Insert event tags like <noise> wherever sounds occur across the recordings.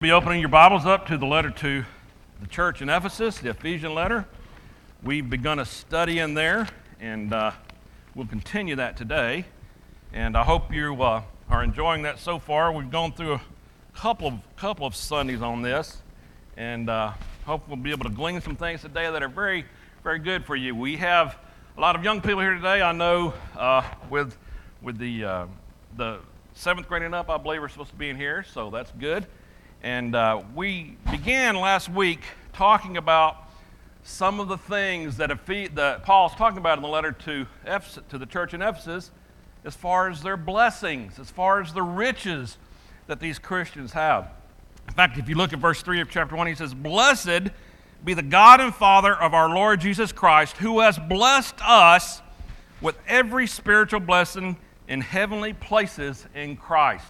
Be opening your Bibles up to the letter to the church in Ephesus, the Ephesian letter. We've begun a study in there, and uh, we'll continue that today. And I hope you uh, are enjoying that so far. We've gone through a couple of couple of Sundays on this, and uh, hope we'll be able to glean some things today that are very, very good for you. We have a lot of young people here today. I know uh, with with the uh, the seventh grade and up, I believe, are supposed to be in here, so that's good. And uh, we began last week talking about some of the things that, that Paul's talking about in the letter to, Ephesus, to the church in Ephesus as far as their blessings, as far as the riches that these Christians have. In fact, if you look at verse 3 of chapter 1, he says, Blessed be the God and Father of our Lord Jesus Christ, who has blessed us with every spiritual blessing in heavenly places in Christ.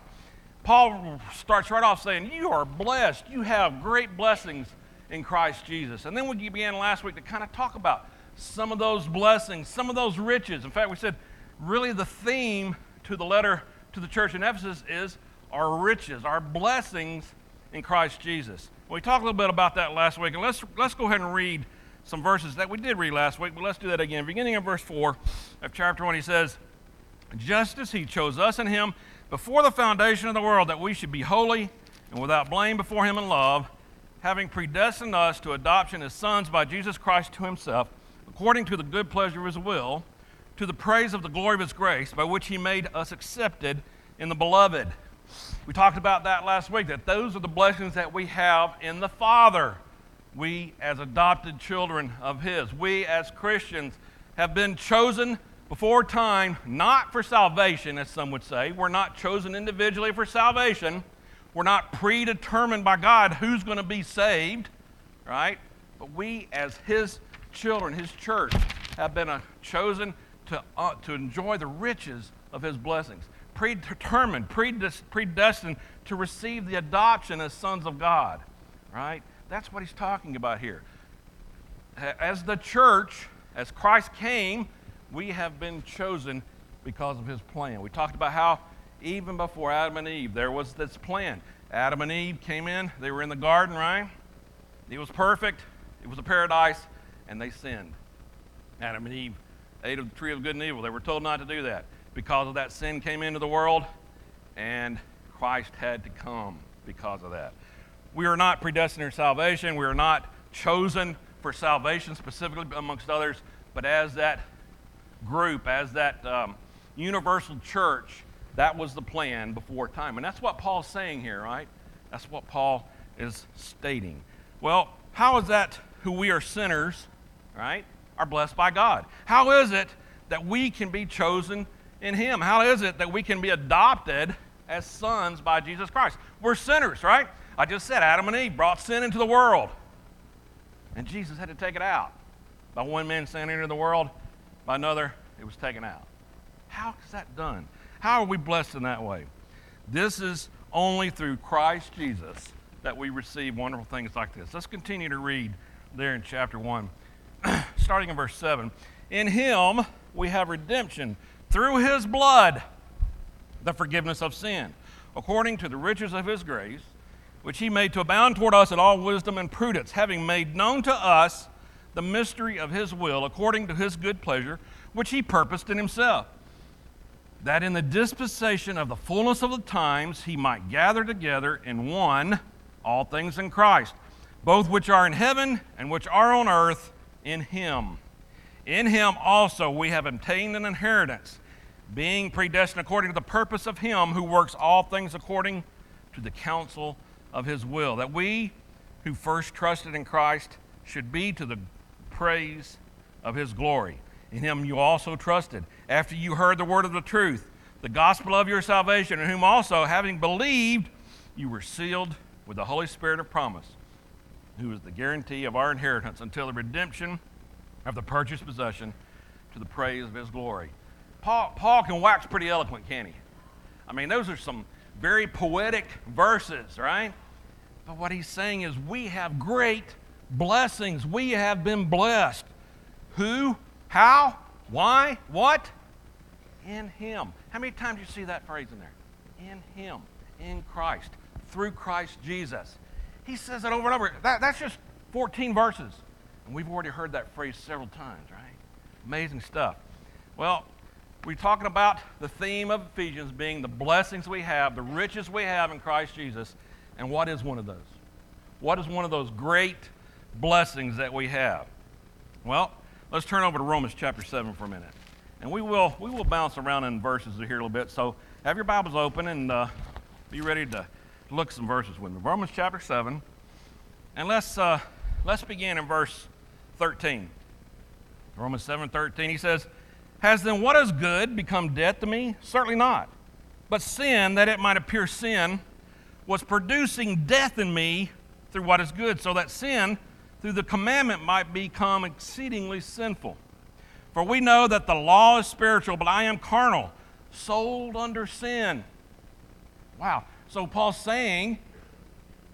Paul starts right off saying, You are blessed. You have great blessings in Christ Jesus. And then we began last week to kind of talk about some of those blessings, some of those riches. In fact, we said really the theme to the letter to the church in Ephesus is our riches, our blessings in Christ Jesus. We talked a little bit about that last week, and let's, let's go ahead and read some verses that we did read last week, but let's do that again. Beginning in verse 4 of chapter 1, he says, Just as he chose us in him before the foundation of the world that we should be holy and without blame before him in love, having predestined us to adoption as sons by Jesus Christ to himself, according to the good pleasure of his will, to the praise of the glory of his grace, by which he made us accepted in the beloved. We talked about that last week, that those are the blessings that we have in the Father. We, as adopted children of his, we, as Christians, have been chosen before time, not for salvation, as some would say. We're not chosen individually for salvation. We're not predetermined by God who's going to be saved, right? But we, as His children, His church, have been chosen to, uh, to enjoy the riches of His blessings. Predetermined, predestined to receive the adoption as sons of God, right? That's what He's talking about here. As the church, as Christ came, we have been chosen because of his plan. We talked about how even before Adam and Eve, there was this plan. Adam and Eve came in, they were in the garden, right? It was perfect, it was a paradise, and they sinned. Adam and Eve ate of the tree of good and evil. They were told not to do that. Because of that, sin came into the world, and Christ had to come because of that. We are not predestined for salvation. We are not chosen for salvation specifically, amongst others, but as that group, as that um, universal church, that was the plan before time. And that's what Paul's saying here, right? That's what Paul is stating. Well, how is that who we are sinners, right, are blessed by God? How is it that we can be chosen in Him? How is it that we can be adopted as sons by Jesus Christ? We're sinners, right? I just said Adam and Eve brought sin into the world. And Jesus had to take it out. By one man sin into the world, by another, it was taken out. How is that done? How are we blessed in that way? This is only through Christ Jesus that we receive wonderful things like this. Let's continue to read there in chapter 1, <clears throat> starting in verse 7. In him we have redemption through his blood, the forgiveness of sin, according to the riches of his grace, which he made to abound toward us in all wisdom and prudence, having made known to us the mystery of his will according to his good pleasure, which he purposed in himself, that in the dispensation of the fullness of the times he might gather together in one all things in Christ, both which are in heaven and which are on earth in him. In him also we have obtained an inheritance, being predestined according to the purpose of him who works all things according to the counsel of his will, that we who first trusted in Christ should be to the praise of his glory. In him you also trusted, after you heard the word of the truth, the gospel of your salvation, in whom also, having believed, you were sealed with the Holy Spirit of promise, who is the guarantee of our inheritance until the redemption of the purchased possession to the praise of his glory. Paul, Paul can wax pretty eloquent, can he? I mean, those are some very poetic verses, right? But what he's saying is we have great blessings. We have been blessed. Who? How? Why? What? In Him. How many times do you see that phrase in there? In Him, in Christ, through Christ Jesus. He says it over and over. That, that's just 14 verses. And we've already heard that phrase several times, right? Amazing stuff. Well, we're talking about the theme of Ephesians being the blessings we have, the riches we have in Christ Jesus. And what is one of those? What is one of those great blessings that we have? Well, let's turn over to Romans chapter 7 for a minute. And we will, we will bounce around in verses here a little bit. So have your Bibles open and uh, be ready to look some verses with me. Romans chapter 7. And let's, uh, let's begin in verse 13. Romans 7 13, he says, Has then what is good become death to me? Certainly not. But sin, that it might appear sin, was producing death in me through what is good, so that sin, through the commandment, might become exceedingly sinful. For we know that the law is spiritual, but I am carnal, sold under sin. Wow. So Paul's saying,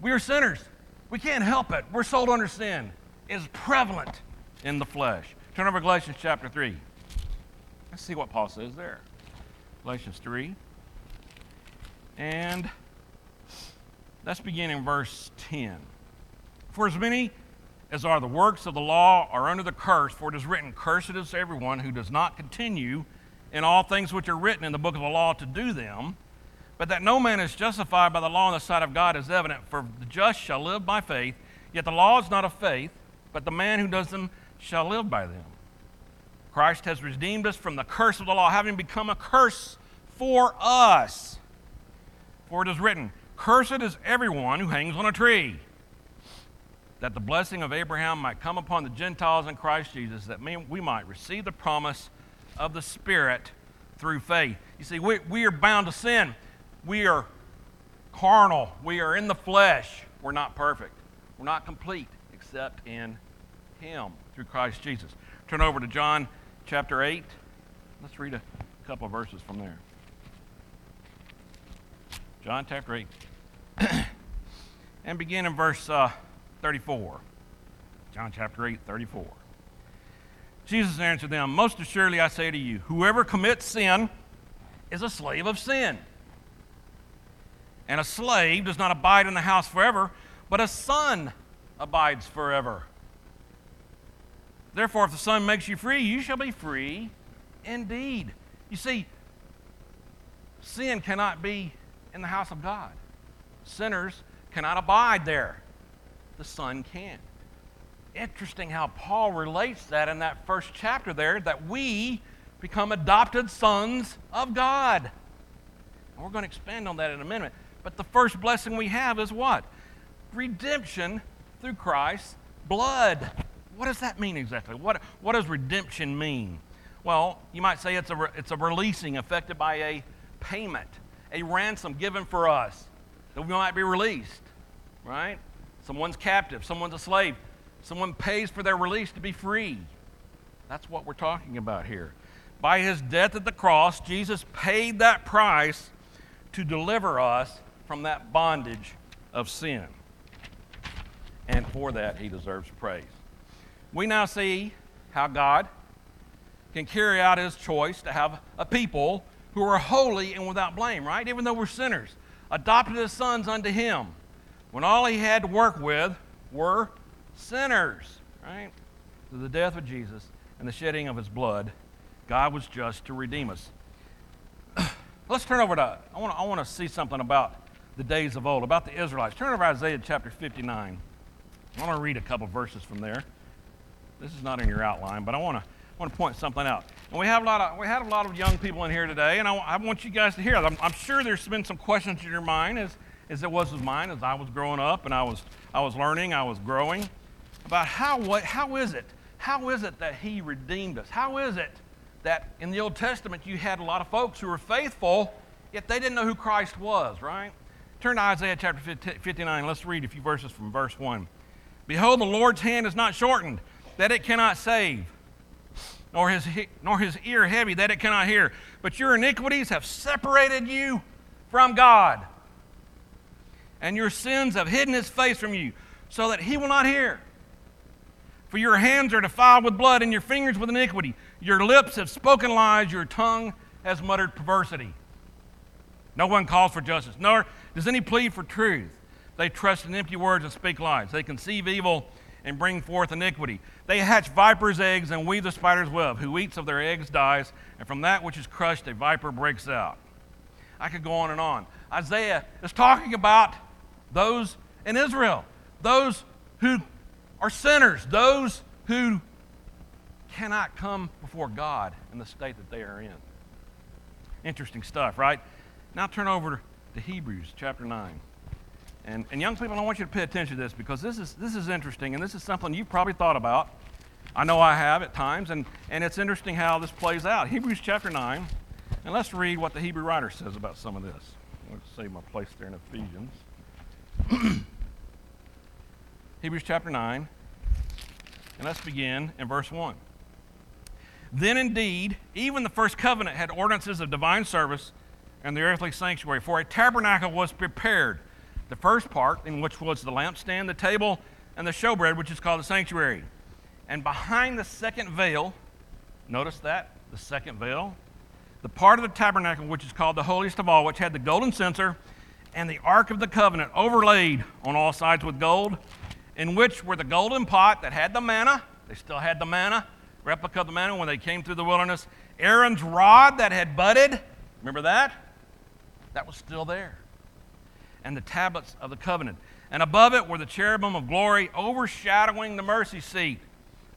we are sinners. We can't help it. We're sold under sin. It's prevalent in the flesh. Turn over Galatians chapter 3. Let's see what Paul says there. Galatians 3. And let's begin in verse 10. For as many as are the works of the law are under the curse, for it is written, Cursed is everyone who does not continue in all things which are written in the book of the law to do them. But that no man is justified by the law on the sight of God is evident, for the just shall live by faith. Yet the law is not of faith, but the man who does them shall live by them. Christ has redeemed us from the curse of the law, having become a curse for us. For it is written, Cursed is everyone who hangs on a tree, that the blessing of Abraham might come upon the Gentiles in Christ Jesus, that we might receive the promise of the Spirit through faith. You see, we, we are bound to sin. We are carnal. We are in the flesh. We're not perfect. We're not complete except in Him through Christ Jesus. Turn over to John chapter 8. Let's read a couple of verses from there. John chapter 8. <clears throat> and begin in verse uh, 34. John chapter 8, 34. Jesus answered them, Most assuredly I say to you, whoever commits sin is a slave of sin. And a slave does not abide in the house forever, but a son abides forever. Therefore, if the Son makes you free, you shall be free indeed. You see, sin cannot be in the house of God. Sinners cannot abide there. The Son can. Interesting how Paul relates that in that first chapter there that we become adopted sons of God. And we're going to expand on that in a minute. But the first blessing we have is what? Redemption through Christ's blood. What does that mean exactly? What, what does redemption mean? Well, you might say it's a, re, it's a releasing affected by a payment, a ransom given for us that we might be released, right? Someone's captive, someone's a slave, someone pays for their release to be free. That's what we're talking about here. By his death at the cross, Jesus paid that price to deliver us from that bondage of sin. And for that, he deserves praise. We now see how God can carry out his choice to have a people who are holy and without blame, right? Even though we're sinners, adopted as sons unto him, when all he had to work with were sinners, right? Through the death of Jesus and the shedding of his blood, God was just to redeem us. <clears throat> Let's turn over to, I want, to, I want to see something about the days of old, about the Israelites. Turn over to Isaiah chapter 59. I want to read a couple verses from there. This is not in your outline, but I want to I want to point something out. And we have a lot of we had a lot of young people in here today, and I, I want you guys to hear. I'm, I'm, sure there's been some questions in your mind, as as it was with mine, as I was growing up and I was I was learning, I was growing, about how what how is it how is it that He redeemed us? How is it that in the Old Testament you had a lot of folks who were faithful, yet they didn't know who Christ was, right? Turn to Isaiah chapter 59. Let's read a few verses from verse 1. Behold, the Lord's hand is not shortened that it cannot save, nor his, nor his ear heavy that it cannot hear. But your iniquities have separated you from God, and your sins have hidden his face from you, so that he will not hear. For your hands are defiled with blood, and your fingers with iniquity. Your lips have spoken lies, your tongue has muttered perversity. No one calls for justice, nor does any plead for truth. They trust in empty words and speak lies. They conceive evil and bring forth iniquity. They hatch vipers' eggs and weave the spider's web. Who eats of their eggs dies, and from that which is crushed, a viper breaks out. I could go on and on. Isaiah is talking about those in Israel, those who are sinners, those who cannot come before God in the state that they are in. Interesting stuff, right? Now turn over to Hebrews chapter 9. And, and young people, I want you to pay attention to this because this is, this is interesting and this is something you've probably thought about. I know I have at times, and, and it's interesting how this plays out. Hebrews chapter 9, and let's read what the Hebrew writer says about some of this. Let's save my place there in Ephesians. <clears throat> Hebrews chapter 9, and let's begin in verse 1. Then indeed, even the first covenant had ordinances of divine service and the earthly sanctuary, for a tabernacle was prepared. The first part, in which was the lampstand, the table, and the showbread, which is called the sanctuary. And behind the second veil, notice that, the second veil, the part of the tabernacle which is called the holiest of all, which had the golden censer and the ark of the covenant overlaid on all sides with gold, in which were the golden pot that had the manna, they still had the manna, replica of the manna when they came through the wilderness, Aaron's rod that had budded, remember that? That was still there. And the tablets of the covenant. And above it were the cherubim of glory overshadowing the mercy seat.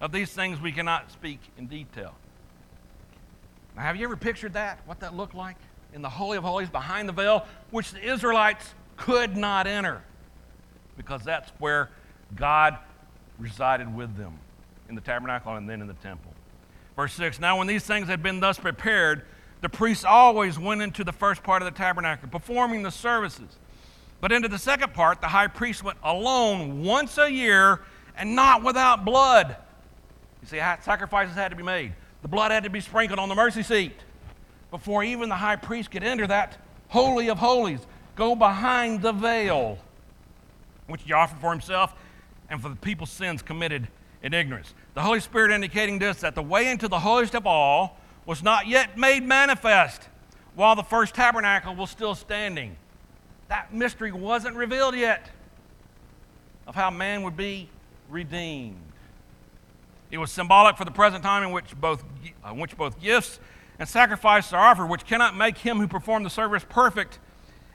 Of these things we cannot speak in detail. Now, have you ever pictured that? What that looked like? In the Holy of Holies, behind the veil, which the Israelites could not enter because that's where God resided with them in the tabernacle and then in the temple. Verse 6 Now, when these things had been thus prepared, the priests always went into the first part of the tabernacle, performing the services. But into the second part, the high priest went alone once a year and not without blood. You see, sacrifices had to be made. The blood had to be sprinkled on the mercy seat before even the high priest could enter that holy of holies, go behind the veil, which he offered for himself and for the people's sins committed in ignorance. The Holy Spirit indicating this that the way into the holiest of all was not yet made manifest while the first tabernacle was still standing. That mystery wasn't revealed yet of how man would be redeemed. It was symbolic for the present time in which both, uh, which both gifts and sacrifices are offered, which cannot make him who performed the service perfect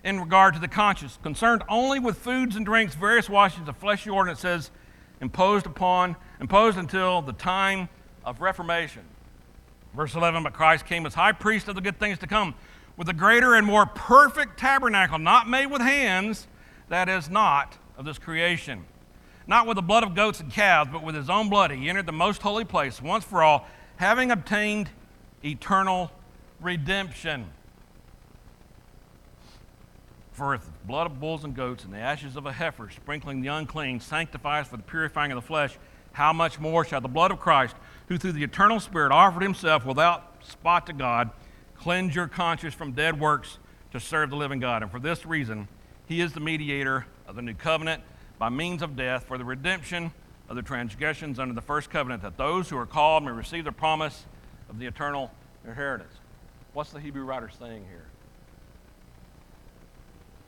in regard to the conscience. Concerned only with foods and drinks, various washings of fleshy ordinances imposed upon, imposed until the time of Reformation. Verse 11, but Christ came as high priest of the good things to come, with a greater and more perfect tabernacle, not made with hands, that is not of this creation. Not with the blood of goats and calves, but with his own blood, he entered the most holy place once for all, having obtained eternal redemption. For if the blood of bulls and goats and the ashes of a heifer, sprinkling the unclean, sanctifies for the purifying of the flesh, how much more shall the blood of Christ, who through the eternal Spirit offered himself without spot to God, cleanse your conscience from dead works to serve the living God? And for this reason, he is the mediator of the new covenant by means of death for the redemption of the transgressions under the first covenant, that those who are called may receive the promise of the eternal inheritance. What's the Hebrew writer saying here?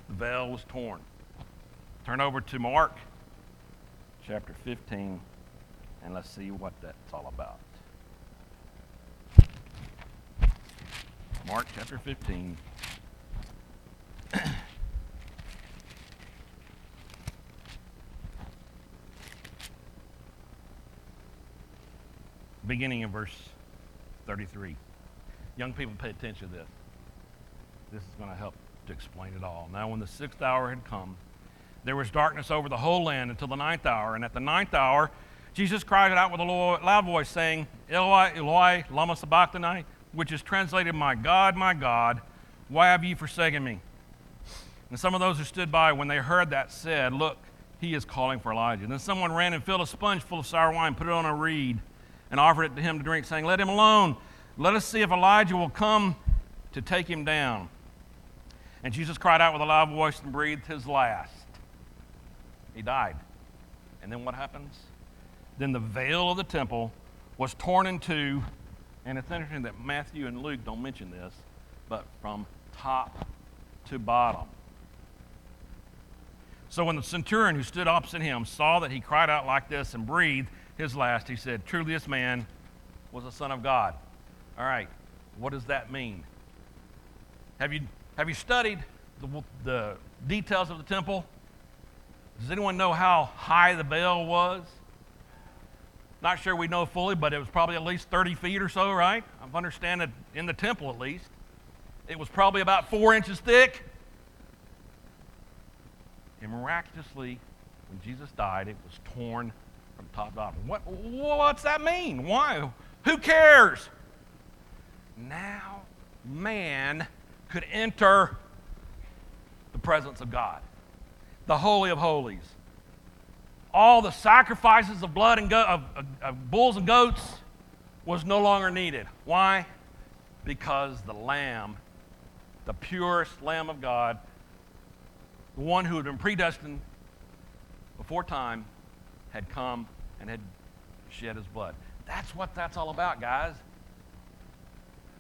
the veil was torn. Turn over to Mark chapter 15, and let's see what that's all about. Mark chapter 15. <coughs> Beginning in verse 33. Young people, pay attention to this. This is going to help to explain it all. Now, when the sixth hour had come, there was darkness over the whole land until the ninth hour. And at the ninth hour, Jesus cried out with a loud voice, saying, Eloi, Eloi, lama sabachthani, which is translated, My God, my God, why have you forsaken me? And some of those who stood by, when they heard that, said, Look, he is calling for Elijah. And then someone ran and filled a sponge full of sour wine, put it on a reed, and offered it to him to drink, saying, Let him alone. Let us see if Elijah will come to take him down. And Jesus cried out with a loud voice and breathed his last. He died. And then what happens? Then the veil of the temple was torn in two. And it's interesting that Matthew and Luke don't mention this, but from top to bottom. So when the centurion who stood opposite him saw that he cried out like this and breathed his last, he said, Truly this man was a son of God. All right, what does that mean? Have you, have you studied the, the details of the temple? Does anyone know how high the veil was? Not sure we know fully, but it was probably at least 30 feet or so, right? I understand that in the temple at least. It was probably about four inches thick. And miraculously, when Jesus died, it was torn top to bottom. What, what's that mean? Why? Who cares? Now man could enter the presence of God, the Holy of Holies. All the sacrifices of blood and go- of, of, of bulls and goats was no longer needed. Why? Because the Lamb, the purest Lamb of God, the one who had been predestined before time, had come and had shed his blood. That's what that's all about, guys.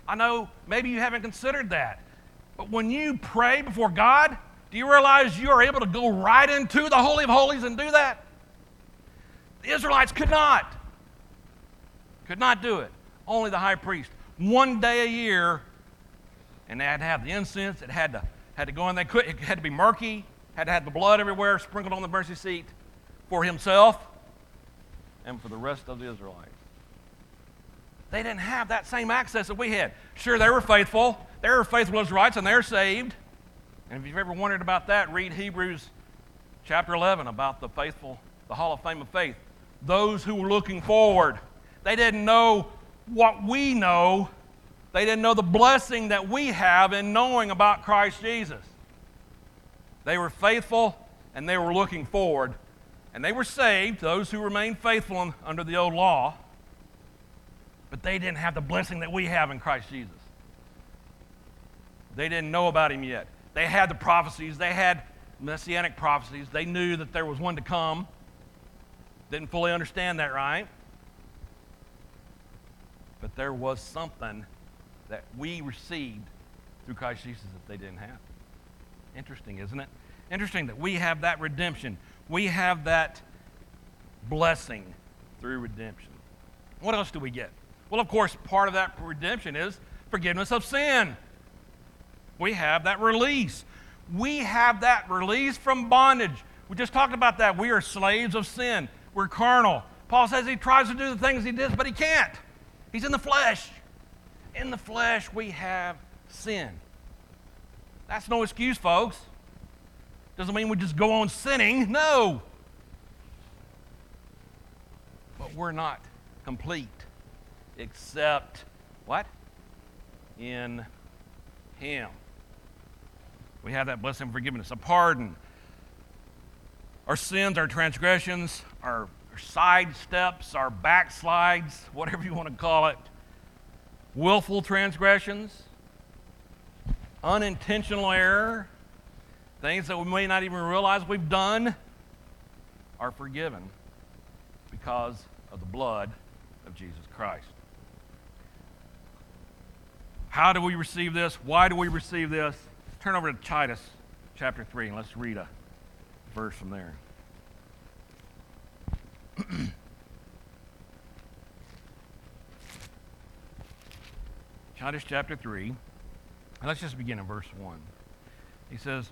I know maybe you haven't considered that, but when you pray before God, do you realize you are able to go right into the Holy of Holies and do that? The Israelites could not. Could not do it. Only the high priest. One day a year, and they had to have the incense. It had to, had to go in. They could, it had to be murky. Had to have the blood everywhere sprinkled on the mercy seat for himself and for the rest of the Israelites. They didn't have that same access that we had. Sure, they were faithful. They were faithful Israelites, and they're saved. And if you've ever wondered about that, read Hebrews chapter 11 about the faithful, the Hall of Fame of Faith. Those who were looking forward. They didn't know what we know. They didn't know the blessing that we have in knowing about Christ Jesus. They were faithful and they were looking forward. And they were saved, those who remained faithful under the old law, but they didn't have the blessing that we have in Christ Jesus. They didn't know about him yet. They had the prophecies, they had messianic prophecies. They knew that there was one to come. Didn't fully understand that, right? But there was something that we received through Christ Jesus that they didn't have. Interesting, isn't it? Interesting that we have that redemption. We have that blessing through redemption. What else do we get? Well, of course, part of that redemption is forgiveness of sin. We have that release. We have that release from bondage. We just talked about that. We are slaves of sin. We're carnal. Paul says he tries to do the things he does, but he can't. He's in the flesh. In the flesh, we have sin. That's no excuse, folks. Doesn't mean we just go on sinning. No. But we're not complete except what? In Him. We have that blessing of forgiveness, a pardon. Our sins, our transgressions, our, side steps, our backslides, whatever you want to call it, willful transgressions, unintentional error, things that we may not even realize we've done, are forgiven because of the blood of Jesus Christ. How do we receive this? Why do we receive this? Turn over to Titus chapter 3 and let's read a verse from there. <clears throat> Titus chapter 3, and let's just begin in verse 1. He says,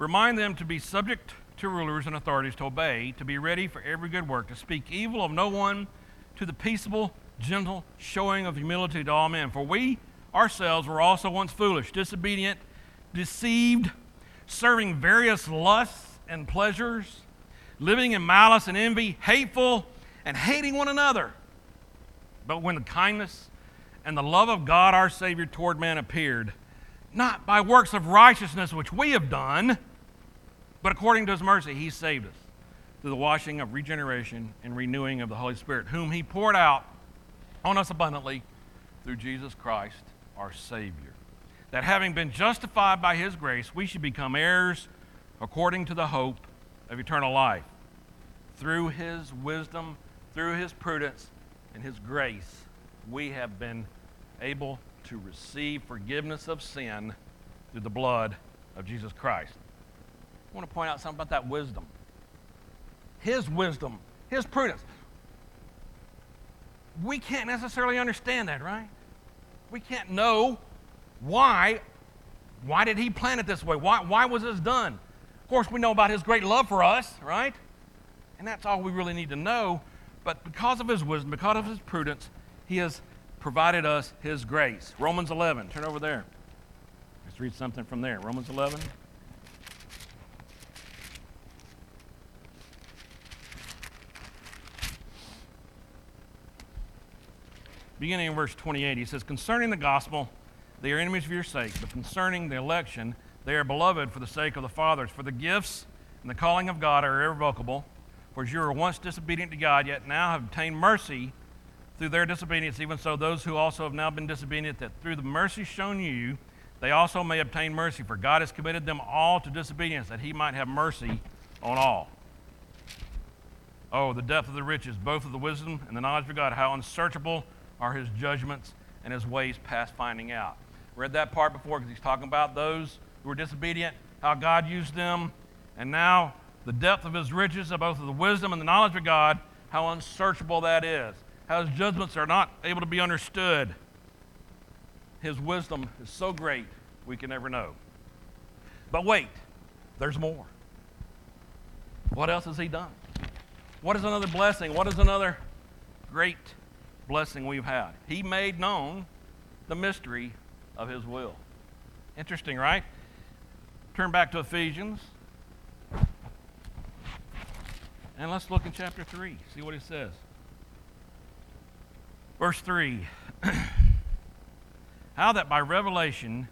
Remind them to be subject to rulers and authorities, to obey, to be ready for every good work, to speak evil of no one, to the peaceable, gentle showing of humility to all men. For we ourselves were also once foolish, disobedient, deceived, serving various lusts and pleasures, living in malice and envy, hateful, and hating one another. But when the kindness and the love of God our Savior toward man appeared, not by works of righteousness which we have done, but according to his mercy, he saved us through the washing of regeneration and renewing of the Holy Spirit, whom he poured out on us abundantly through Jesus Christ our Savior. That having been justified by his grace, we should become heirs according to the hope of eternal life. Through his wisdom, through his prudence, and his grace, we have been able to receive forgiveness of sin through the blood of Jesus Christ. Want to point out something about that wisdom. His wisdom, his prudence. We can't necessarily understand that, right? We can't know why. Why did he plan it this way? Why, why was this done? Of course, we know about his great love for us, right? And that's all we really need to know. But because of his wisdom, because of his prudence, he has provided us his grace. Romans 11, turn over there. Let's read something from there. Romans 11. Beginning in verse 28, he says, Concerning the gospel, they are enemies for your sake, but concerning the election, they are beloved for the sake of the fathers. For the gifts and the calling of God are irrevocable. For as you were once disobedient to God, yet now have obtained mercy through their disobedience, even so those who also have now been disobedient, that through the mercy shown you, they also may obtain mercy. For God has committed them all to disobedience, that he might have mercy on all. Oh, the depth of the riches, both of the wisdom and the knowledge of God, how unsearchable are his judgments and his ways past finding out. Read that part before because he's talking about those who were disobedient, how God used them, and now the depth of his riches, of both of the wisdom and the knowledge of God, how unsearchable that is, how his judgments are not able to be understood. His wisdom is so great we can never know. But wait, there's more. What else has he done? What is another blessing? What is another great blessing we've had. He made known the mystery of his will. Interesting, right? Turn back to Ephesians. And let's look in chapter 3, see what he says. Verse 3 <clears throat> How that by revelation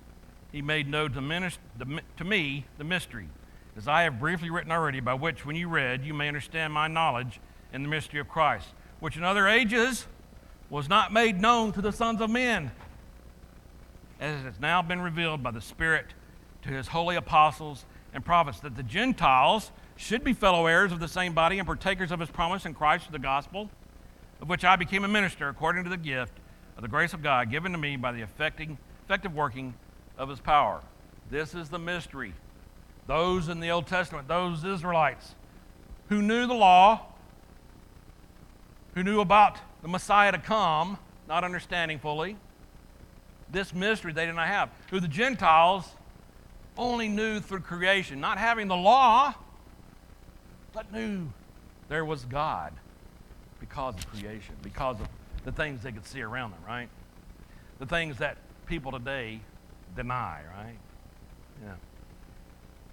he made known to me the mystery, as I have briefly written already, by which, when you read, you may understand my knowledge in the mystery of Christ, which in other ages was not made known to the sons of men, as it has now been revealed by the Spirit to his holy apostles and prophets, that the Gentiles should be fellow heirs of the same body and partakers of his promise in Christ the gospel, of which I became a minister according to the gift of the grace of God given to me by the effective working of his power. This is the mystery. Those in the Old Testament, those Israelites who knew the law, who knew about the Messiah to come, not understanding fully. This mystery they did not have. Who the Gentiles only knew through creation, not having the law, but knew there was God because of creation, because of the things they could see around them, right? The things that people today deny, right? Yeah.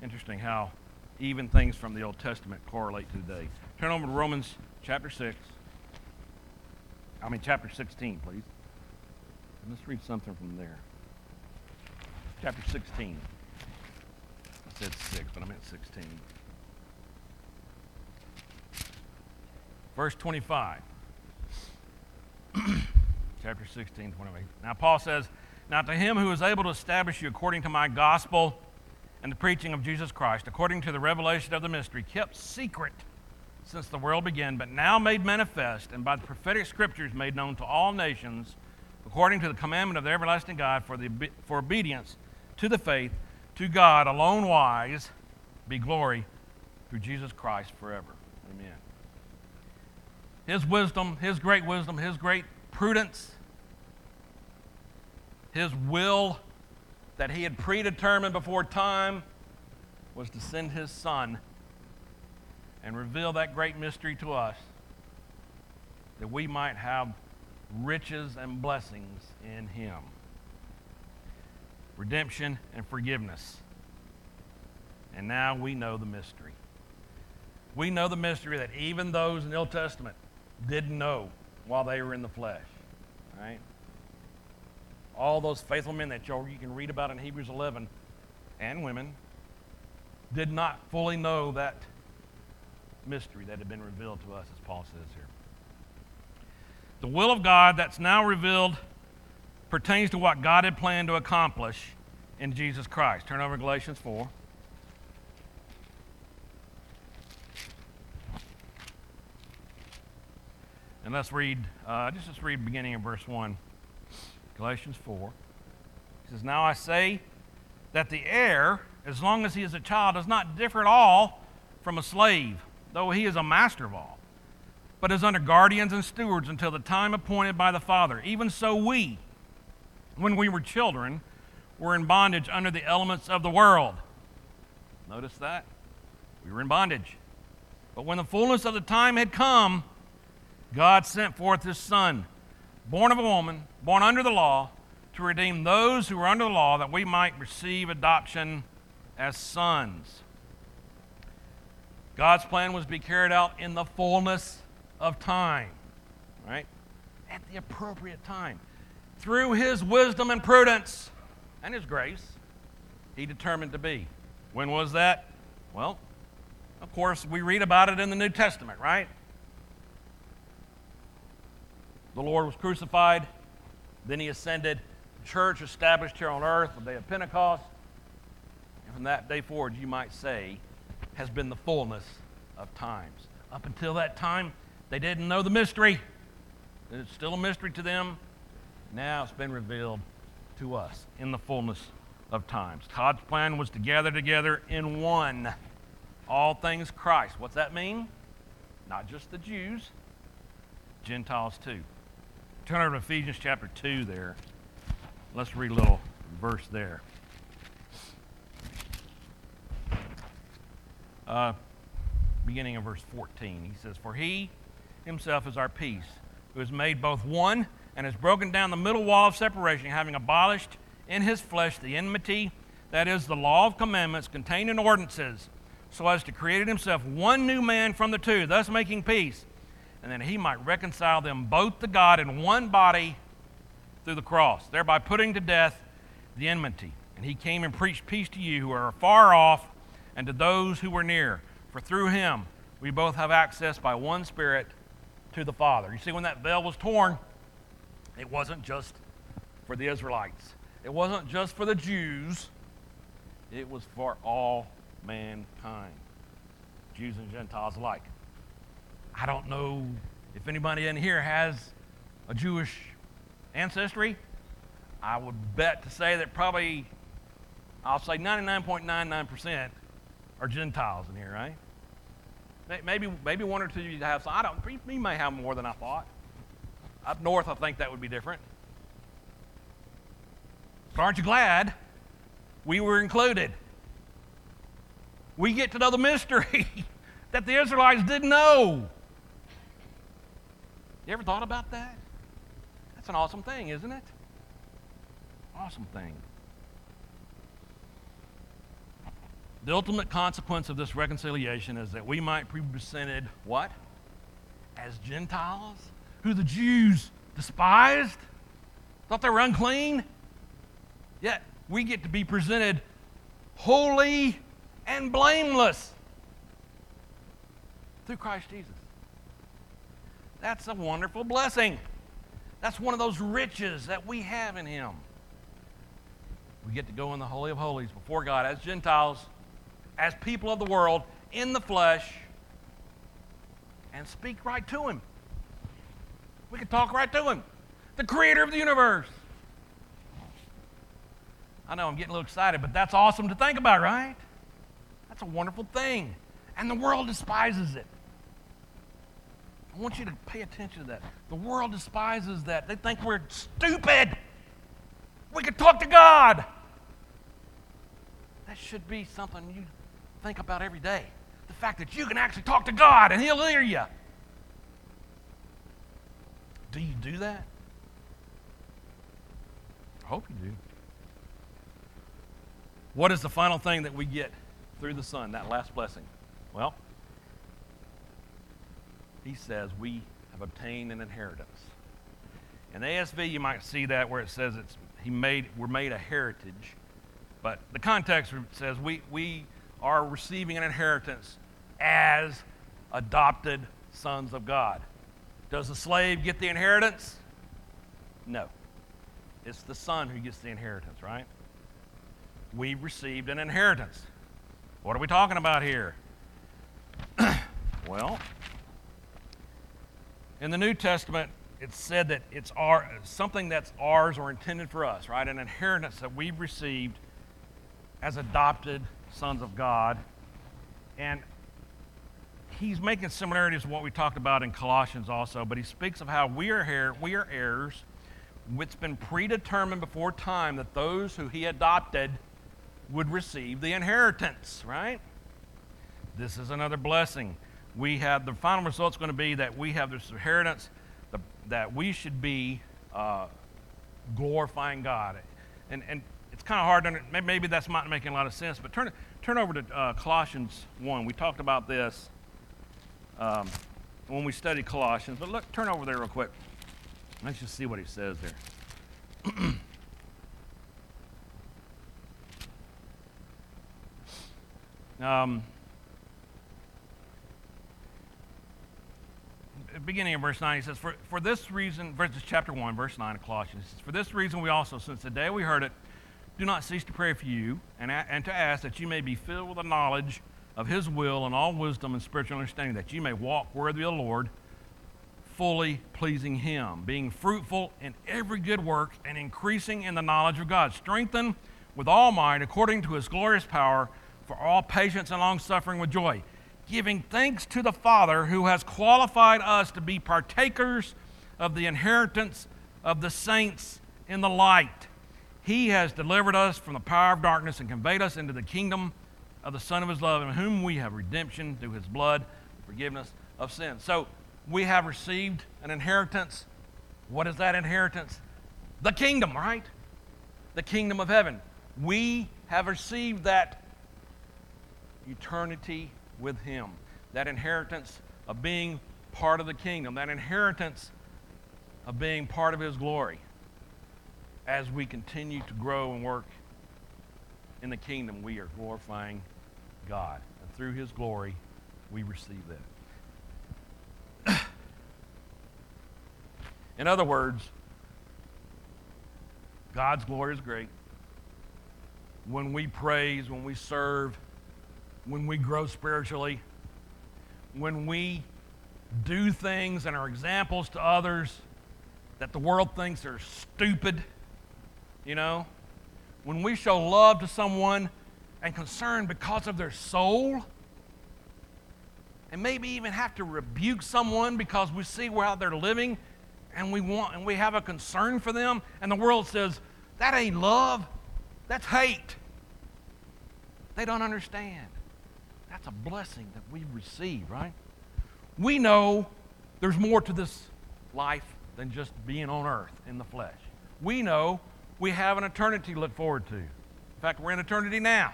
Interesting how even things from the Old Testament correlate to today. Turn over to Romans chapter 6. I mean, chapter 16, please. Let's read something from there. Chapter 16. I said 6, but I meant 16. Verse 25. <clears throat> chapter 16, 28. Now, Paul says, Now to him who is able to establish you according to my gospel and the preaching of Jesus Christ, according to the revelation of the mystery, kept secret since the world began, but now made manifest and by the prophetic scriptures made known to all nations, according to the commandment of the everlasting God, for, the, for obedience to the faith, to God alone wise, be glory through Jesus Christ forever. Amen. His wisdom, His great wisdom, His great prudence, His will that He had predetermined before time was to send His Son and reveal that great mystery to us that we might have riches and blessings in Him redemption and forgiveness. And now we know the mystery. We know the mystery that even those in the Old Testament didn't know while they were in the flesh. Right? All those faithful men that you can read about in Hebrews 11 and women did not fully know that mystery that had been revealed to us, as Paul says here. The will of God that's now revealed pertains to what God had planned to accomplish in Jesus Christ. Turn over to Galatians 4. And let's read, uh, just let's read beginning of verse 1. Galatians 4. He says, Now I say that the heir as long as he is a child, does not differ at all from a slave, though he is a master of all, but is under guardians and stewards until the time appointed by the Father. Even so, we, when we were children, were in bondage under the elements of the world. Notice that? We were in bondage. But when the fullness of the time had come, God sent forth his Son, born of a woman, born under the law, to redeem those who were under the law, that we might receive adoption as sons. God's plan was to be carried out in the fullness of time, right? At the appropriate time. Through his wisdom and prudence and his grace, he determined to be. When was that? Well, of course, we read about it in the New Testament, right? The Lord was crucified, then he ascended. The church established here on earth the day of Pentecost. And from that day forward, you might say, has been the fullness of times. Up until that time, they didn't know the mystery. It's still a mystery to them. Now it's been revealed to us in the fullness of times. God's plan was to gather together in one all things Christ. What's that mean? Not just the Jews, Gentiles too. Turn over to Ephesians chapter 2 there. Let's read a little verse there. Uh, beginning of verse 14. He says, For he himself is our peace, who has made both one and has broken down the middle wall of separation, having abolished in his flesh the enmity, that is, the law of commandments contained in ordinances, so as to create in himself one new man from the two, thus making peace, and that he might reconcile them both to God in one body through the cross, thereby putting to death the enmity. And he came and preached peace to you who are far off and to those who were near. For through him we both have access by one Spirit to the Father. You see, when that veil was torn, it wasn't just for the Israelites, it wasn't just for the Jews, it was for all mankind, Jews and Gentiles alike. I don't know if anybody in here has a Jewish ancestry. I would bet to say that probably, I'll say 99.99% are Gentiles in here, right? Maybe, maybe one or two of you have some. I don't, you may have more than I thought. Up north, I think that would be different. But aren't you glad we were included? We get to know the mystery <laughs> that the Israelites didn't know. You ever thought about that? That's an awesome thing, isn't it? Awesome thing. The ultimate consequence of this reconciliation is that we might be presented what? As Gentiles, who the Jews despised, thought they were unclean. Yet we get to be presented holy and blameless through Christ Jesus. That's a wonderful blessing. That's one of those riches that we have in Him. We get to go in the Holy of Holies before God as Gentiles as people of the world in the flesh and speak right to Him. We can talk right to Him, the creator of the universe. I know I'm getting a little excited, but that's awesome to think about, right? That's a wonderful thing. And the world despises it. I want you to pay attention to that. The world despises that. They think we're stupid. We can talk to God. That should be something you think about every day. The fact that you can actually talk to God and He'll hear you. Do you do that? I hope you do. What is the final thing that we get through the Son, that last blessing? Well, he says we have obtained an inheritance. In ASV, you might see that where it says it's he made we're made a heritage, but the context says we we are receiving an inheritance as adopted sons of God. Does the slave get the inheritance? No. It's the son who gets the inheritance, right? We received an inheritance. What are we talking about here? <clears throat> well, in the New Testament, it's said that it's our, something that's ours or intended for us, right? An inheritance that we've received as adopted sons of God. And he's making similarities to what we talked about in Colossians also, but he speaks of how we are here, we are heirs. It's been predetermined before time that those who he adopted would receive the inheritance, right? This is another blessing. We have the final result's going to be that we have this inheritance the, that we should be uh, glorifying God. And, and it's kind of hard to maybe that's not making a lot of sense, but turn, turn over to uh, Colossians 1. We talked about this um, when we studied Colossians, but look, turn over there real quick. Let's just see what he says there. <clears throat> um, beginning of verse 9, he says, For, for this reason, verses chapter 1, verse 9 of Colossians, says, For this reason we also, since the day we heard it, do not cease to pray for you and, and to ask that you may be filled with the knowledge of his will and all wisdom and spiritual understanding, that you may walk worthy of the Lord, fully pleasing him, being fruitful in every good work and increasing in the knowledge of God, strengthened with all might according to his glorious power for all patience and long suffering with joy giving thanks to the Father who has qualified us to be partakers of the inheritance of the saints in the light. He has delivered us from the power of darkness and conveyed us into the kingdom of the Son of His love, in whom we have redemption through His blood, forgiveness of sins. So we have received an inheritance. What is that inheritance? The kingdom, right? The kingdom of heaven. We have received that eternity with Him. That inheritance of being part of the kingdom, that inheritance of being part of His glory as we continue to grow and work in the kingdom, we are glorifying God. And through His glory, we receive that. in other words, God's glory is great. When we praise, when we serve, when we grow spiritually, when we do things and are examples to others that the world thinks are stupid, you know, when we show love to someone and concern because of their soul, and maybe even have to rebuke someone because we see how they're living and we want and we have a concern for them and the world says that ain't love that's hate they don't understand that's a blessing that we receive, right? We know there's more to this life than just being on earth in the flesh. We know we have an eternity to look forward to. In fact, we're in eternity now.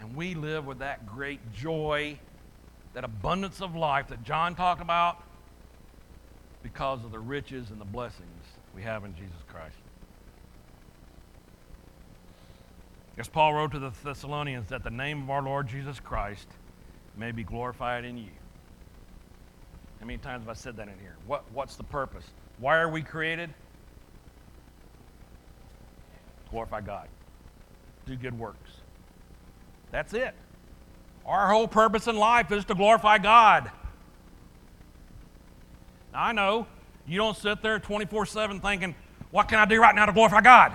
And we live with that great joy, that abundance of life that John talked about because of the riches and the blessings we have in Jesus Christ. As Paul wrote to the Thessalonians, that the name of our Lord Jesus Christ may be glorified in you. How many times have I said that in here? What, what's the purpose? Why are we created? Glorify God. Do good works. That's it. Our whole purpose in life is to glorify God. Now, I know you don't sit there 24 7 thinking, what can I do right now to glorify God?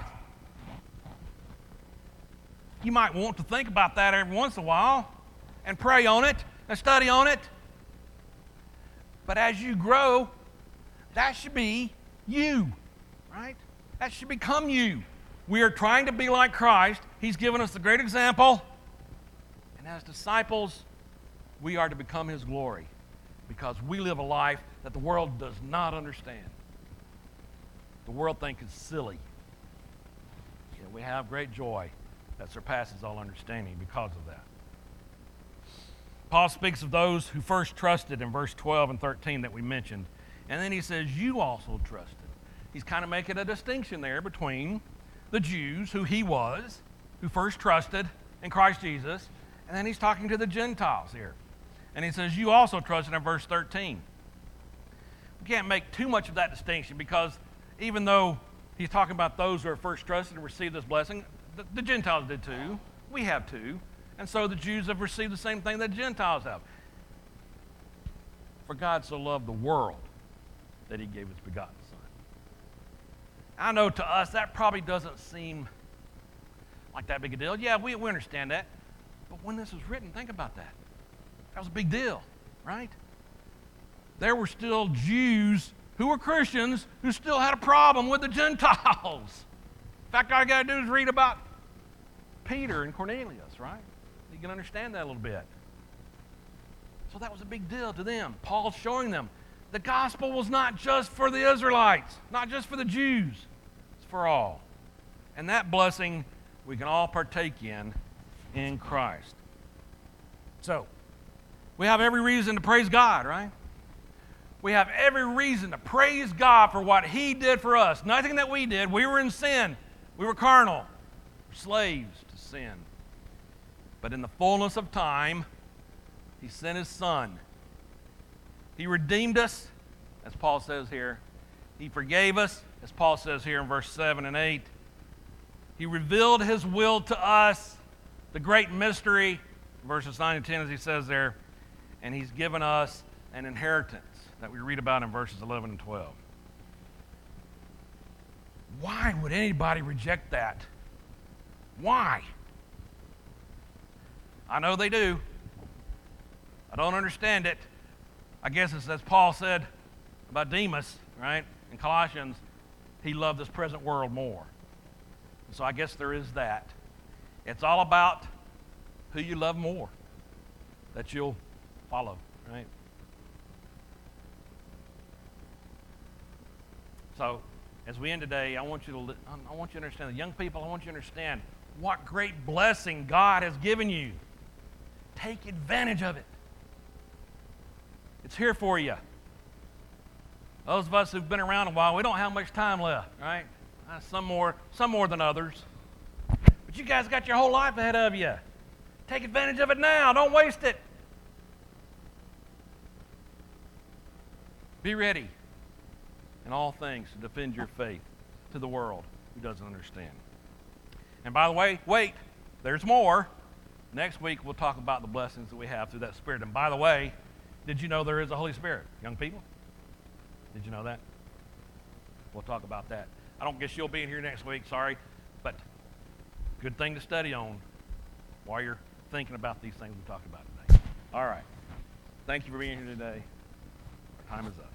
You might want to think about that every once in a while and pray on it and study on it. But as you grow, that should be you, right? That should become you. We are trying to be like Christ. He's given us the great example. And as disciples, we are to become His glory because we live a life that the world does not understand. The world thinks it's silly. Yet we have great joy that surpasses all understanding because of that. Paul speaks of those who first trusted in verse 12 and 13 that we mentioned. And then he says, You also trusted. He's kind of making a distinction there between the Jews, who he was, who first trusted in Christ Jesus, and then he's talking to the Gentiles here. And he says, You also trusted in verse 13. We can't make too much of that distinction because even though he's talking about those who are first trusted and received this blessing, the, the Gentiles did too. We have too. And so the Jews have received the same thing that Gentiles have. For God so loved the world that he gave his begotten. I know to us that probably doesn't seem like that big a deal. Yeah, we, we understand that. But when this was written, think about that. That was a big deal, right? There were still Jews who were Christians who still had a problem with the Gentiles. In fact, all I got to do is read about Peter and Cornelius, right? You can understand that a little bit. So that was a big deal to them. Paul's showing them the gospel was not just for the Israelites, not just for the Jews, for all. And that blessing we can all partake in in Christ. So, we have every reason to praise God, right? We have every reason to praise God for what He did for us. Nothing that we did. We were in sin, we were carnal, slaves to sin. But in the fullness of time, He sent His Son. He redeemed us, as Paul says here. He forgave us, as Paul says here in verse 7 and 8. He revealed His will to us, the great mystery, verses 9 and 10, as He says there. And He's given us an inheritance that we read about in verses 11 and 12. Why would anybody reject that? Why? I know they do. I don't understand it. I guess it's as Paul said about Demas, right? In Colossians, he loved this present world more. So I guess there is that. It's all about who you love more that you'll follow, right? So, as we end today, I want you to I want you to understand the young people. I want you to understand what great blessing God has given you. Take advantage of it. It's here for you. Those of us who've been around a while, we don't have much time left, right? Uh, some more, some more than others. But you guys got your whole life ahead of you. Take advantage of it now. Don't waste it. Be ready in all things to defend your faith to the world who doesn't understand. And by the way, wait, there's more. Next week, we'll talk about the blessings that we have through that Spirit. And by the way, did you know there is a Holy Spirit, young people? Did you know that? We'll talk about that. I don't guess you'll be in here next week, sorry, but good thing to study on while you're thinking about these things we talked about today. All right. Thank you for being here today. Our time is up.